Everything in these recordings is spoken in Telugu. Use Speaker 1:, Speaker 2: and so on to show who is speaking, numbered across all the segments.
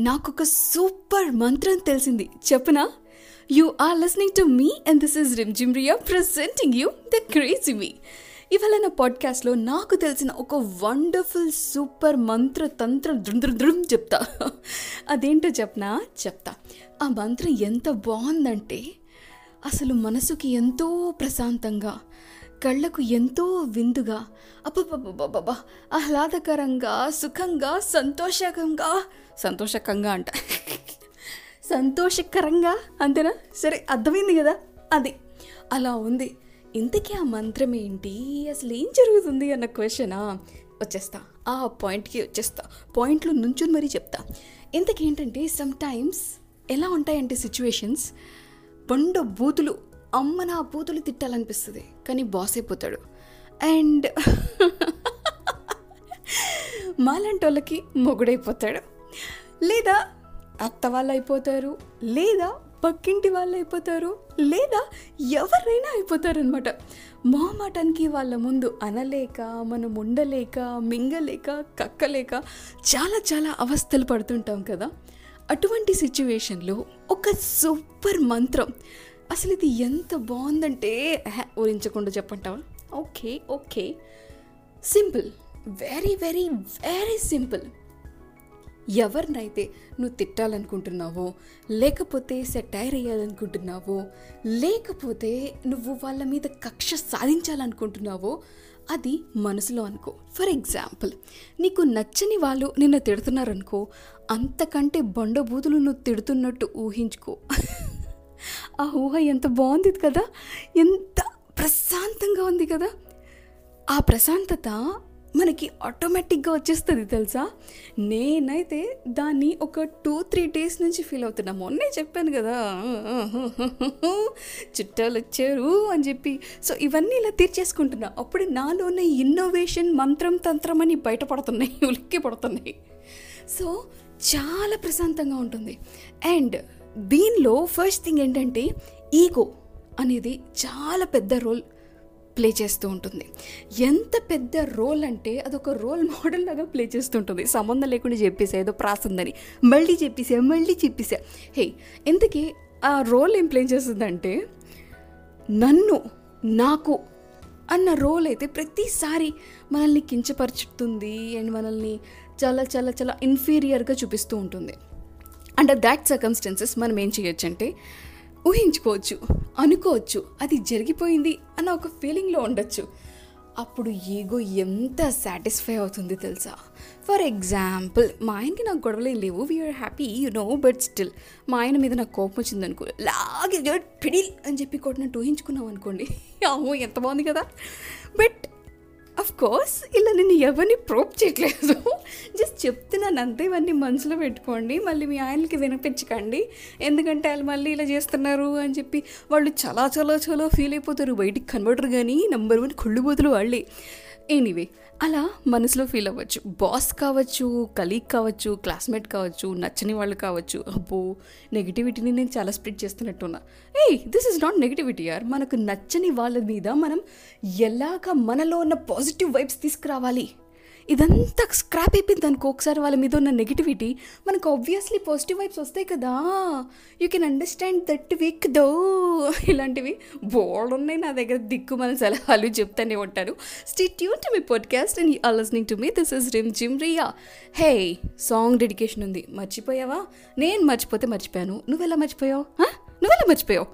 Speaker 1: నాకొక సూపర్ మంత్రం తెలిసింది. చెప్పనా? You are listening to me and this is Rim Jimriya presenting you the crazy me ఇవాళ నా పాడ్కాస్ట్లో నాకు తెలిసిన ఒక వండర్ఫుల్ సూపర్ మంత్ర తంత్ర దృం దృం చెప్తా. అదేంటో చెప్పనా? చెప్తా. ఆ మంత్రం ఎంత బాగుందంటే అసలు మనసుకి ఎంతో ప్రశాంతంగా కళ్ళకు ఎంతో విందుగా అబ్బబ్బబ్బబ్బబ్బా ఆహ్లాదకరంగా సుఖంగా సంతోషకంగా సంతోషకంగా అంట. సంతోషకరంగా అంతేనా? సరే అర్థమైంది కదా? అది. అలా ఉంది. ఇంతకీ ఆ మంత్రం ఏంటి? అసలు ఏం జరుగుతుంది అన్న క్వశ్చనా? వచ్చేస్తా. ఆ పాయింట్కి వచ్చేస్తా. పాయింట్లో నుంచుని మరీ చెప్తా. ఇంతకేంటంటే సమ్ టైమ్స్ ఎలా ఉంటాయంటే సిచ్యువేషన్స్ బండ బూతులు అమ్మ నా బూతులు తిట్టాలనిపిస్తుంది కానీ బాస్ అయిపోతాడు. అండ్ మాలాంటి వాళ్ళకి మొగుడైపోతాడు. లేదా అత్త వాళ్ళు అయిపోతారు లేదా పక్కింటి వాళ్ళు అయిపోతారు లేదా ఎవరైనా అయిపోతారనమాట మొహమాటానికి వాళ్ళ ముందు అనలేక మనం ఉండలేక మింగలేక కక్కలేక చాలా చాలా అవస్థలు పడుతుంటాం కదా. అటువంటి సిచ్యువేషన్లో ఒక సూపర్ మంత్రం అసలు ఇది ఎంత బాగుందంటే ఆహా, ఊరించకుండా చెప్పంటావా? Okay okay. Simple. Very very very simple. ఎవరినైతే నువ్వు తిట్టాలనుకుంటున్నావో లేకపోతే సెటైర్ అయ్యాలనుకుంటున్నావో లేకపోతే నువ్వు వాళ్ళ మీద కక్ష సాధించాలనుకుంటున్నావో అది మనసులో అనుకో. ఫర్ ఎగ్జాంపుల్ నీకు నచ్చని వాళ్ళు నిన్ను తిడుతున్నారనుకో అంతకంటే బండబూతులు నువ్వు తిడుతున్నట్టు ఊహించుకో. ఆ ఊహ ఎంత బాగుంది కదా? ఎంత ప్రశాంతంగా ఉంది కదా? ఆ ప్రశాంతత మనకి ఆటోమేటిక్గా వచ్చేస్తుంది తెలుసా? నేనైతే దాన్ని ఒక టూ త్రీ డేస్ నుంచి ఫీల్ అవుతున్నా. మొన్నే చెప్పాను కదా. చుట్టాలు వచ్చారు అని చెప్పి. సో ఇవన్నీ ఇలా తీర్చేసుకుంటున్నా. అప్పుడు నాలో ఉన్న ఇన్నోవేషన్ మంత్రం తంత్రం అని బయటపడుతున్నాయి ఉలిక్కి పడుతున్నాయి సో చాలా ప్రశాంతంగా ఉంటుంది. అండ్ దీనిలో ఫస్ట్ థింగ్ ఏంటంటే ఈగో అనేది చాలా పెద్ద రోల్ ప్లే చేస్తూ ఉంటుంది. ఎంత పెద్ద రోల్ అంటే అదొక రోల్ మోడల్ లాగా ప్లే చేస్తుంటుంది సంబంధం లేకుండా చెప్పేసా ఏదో ప్రాసందని. మళ్ళీ చెప్పేసా మళ్ళీ చెప్పేసా. హే ఇంతకీ ఆ రోల్ ఏం ప్లే చేస్తుందంటే నన్ను నాకు అన్న రోల్ అయితే ప్రతిసారి మనల్ని కించపరుచుతుంది అండ్ మనల్ని చాలా చాలా చాలా ఇన్ఫీరియర్గా చూపిస్తూ ఉంటుంది. అండర్ దాట్ సర్కమ్స్టెన్సెస్ మనం ఏం చేయొచ్చు అంటే ఊహించుకోవచ్చు అనుకోవచ్చు అది జరిగిపోయింది అన్న ఒక ఫీలింగ్లో ఉండొచ్చు. అప్పుడు ఈగో ఎంత సాటిస్ఫై అవుతుంది తెలుసా? ఫర్ ఎగ్జాంపుల్ మా ఆయనకి నాకు గొడవలే లేవు we are happy you know but still మా ఆయన మీద నాకు కోపం వచ్చింది అనుకో లాగే పిడిల్ అని చెప్పి కొట్టినట్టు ఊహించుకున్నాం అనుకోండి. అమ్మో ఎంత బాగుంది కదా? బట్ కోర్స్ ఇలా నేను ఎవరిని ప్రోప్ చేయట్లేదు. జస్ట్ చెప్తున్నాను అంతే ఇవన్నీ మనసులో పెట్టుకోండి మళ్ళీ మీ ఆయనకి వినిపించకండి. ఎందుకంటే వాళ్ళు మళ్ళీ ఇలా చేస్తున్నారు అని చెప్పి వాళ్ళు చాలా చాలా చాలా ఫీల్ అయిపోతారు. బయటికి కన్వర్టర్ కానీ నెంబర్ వన్ కుళ్ళుబోతులు వాళ్ళే. ఎనీవే అలా మనసులో ఫీల్ అవ్వచ్చు. బాస్ కావచ్చు కలీగ్ కావచ్చు క్లాస్మేట్ కావచ్చు నచ్చని వాళ్ళు కావచ్చు. అబ్బో నెగిటివిటీని నేను చాలా స్ప్రెడ్ చేస్తున్నట్టున్నా. ఏయ్ దిస్ ఇస్ నాట్ నెగిటివిటీ యార్ మనకు నచ్చని వాళ్ళ మీద మనం ఎలాగ మనలో ఉన్న పాజిటివ్ వైబ్స్ తీసుకురావాలి? ఇదంతా స్క్రాప్ అయిపోయింది అనుకో. ఒకసారి వాళ్ళ మీద ఉన్న నెగిటివిటీ మనకు ఆబ్వియస్లీ పాజిటివ్ వైబ్స్ వస్తాయి కదా. You can understand that weak though ఇలాంటివి బోర్డున్నాయి నా దగ్గర. దిక్కు మన సలహాలు చెప్తానే ఉంటాను stay tune to me podcast and are listening to me this is Rim Jim Riya hey song dedication ఉంది. మర్చిపోయావా? నేను మర్చిపోతే మర్చిపోయాను. నువ్వెలా మర్చిపోయావు? నువ్వెలా మర్చిపోయావు?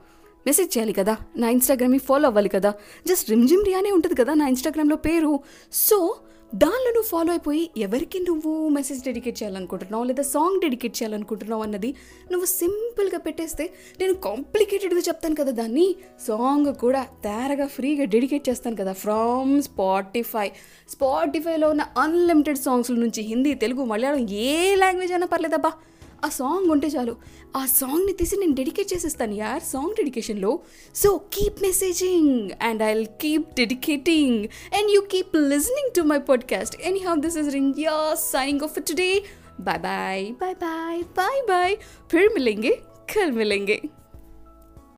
Speaker 1: మెసేజ్ చేయాలి కదా. నా ఇన్స్టాగ్రామ్ని ఫాలో అవ్వాలి కదా. జస్ట్ రిమ్ జిమ్ రియానే ఉంటుంది కదా నా ఇన్స్టాగ్రామ్లో పేరు. సో దానిలో నువ్వు ఫాలో అయిపోయి ఎవరికి నువ్వు మెసేజ్ డెడికేట్ చేయాలనుకుంటున్నావు లేదా సాంగ్ డెడికేట్ చేయాలనుకుంటున్నావు అన్నది నువ్వు సింపుల్గా పెట్టేస్తే నేను కాంప్లికేటెడ్గా చెప్తాను కదా దాన్ని. సాంగ్ కూడా తేరగా ఫ్రీగా డెడికేట్ చేస్తాను కదా ఫ్రమ్ స్పాటిఫై స్పాటిఫైలో ఉన్న అన్లిమిటెడ్ సాంగ్స్ నుంచి హిందీ తెలుగు మలయాళం ఏ లాంగ్వేజ్ అయినా పర్లేదబ్బా. ఆ సాంగ్ ఉంటే చాలు. ఆ సాంగ్ని తీసి నేను డెడికేట్ చేసేస్తాను యార్. Song డెడికేషన్లో so keep messaging and I keep dedicating and you keep listening to my podcast. Any how this is Ring Ya signing off today. Bye bye bye bye bye bye Phir మిలేంగే కల్ మిలేంగే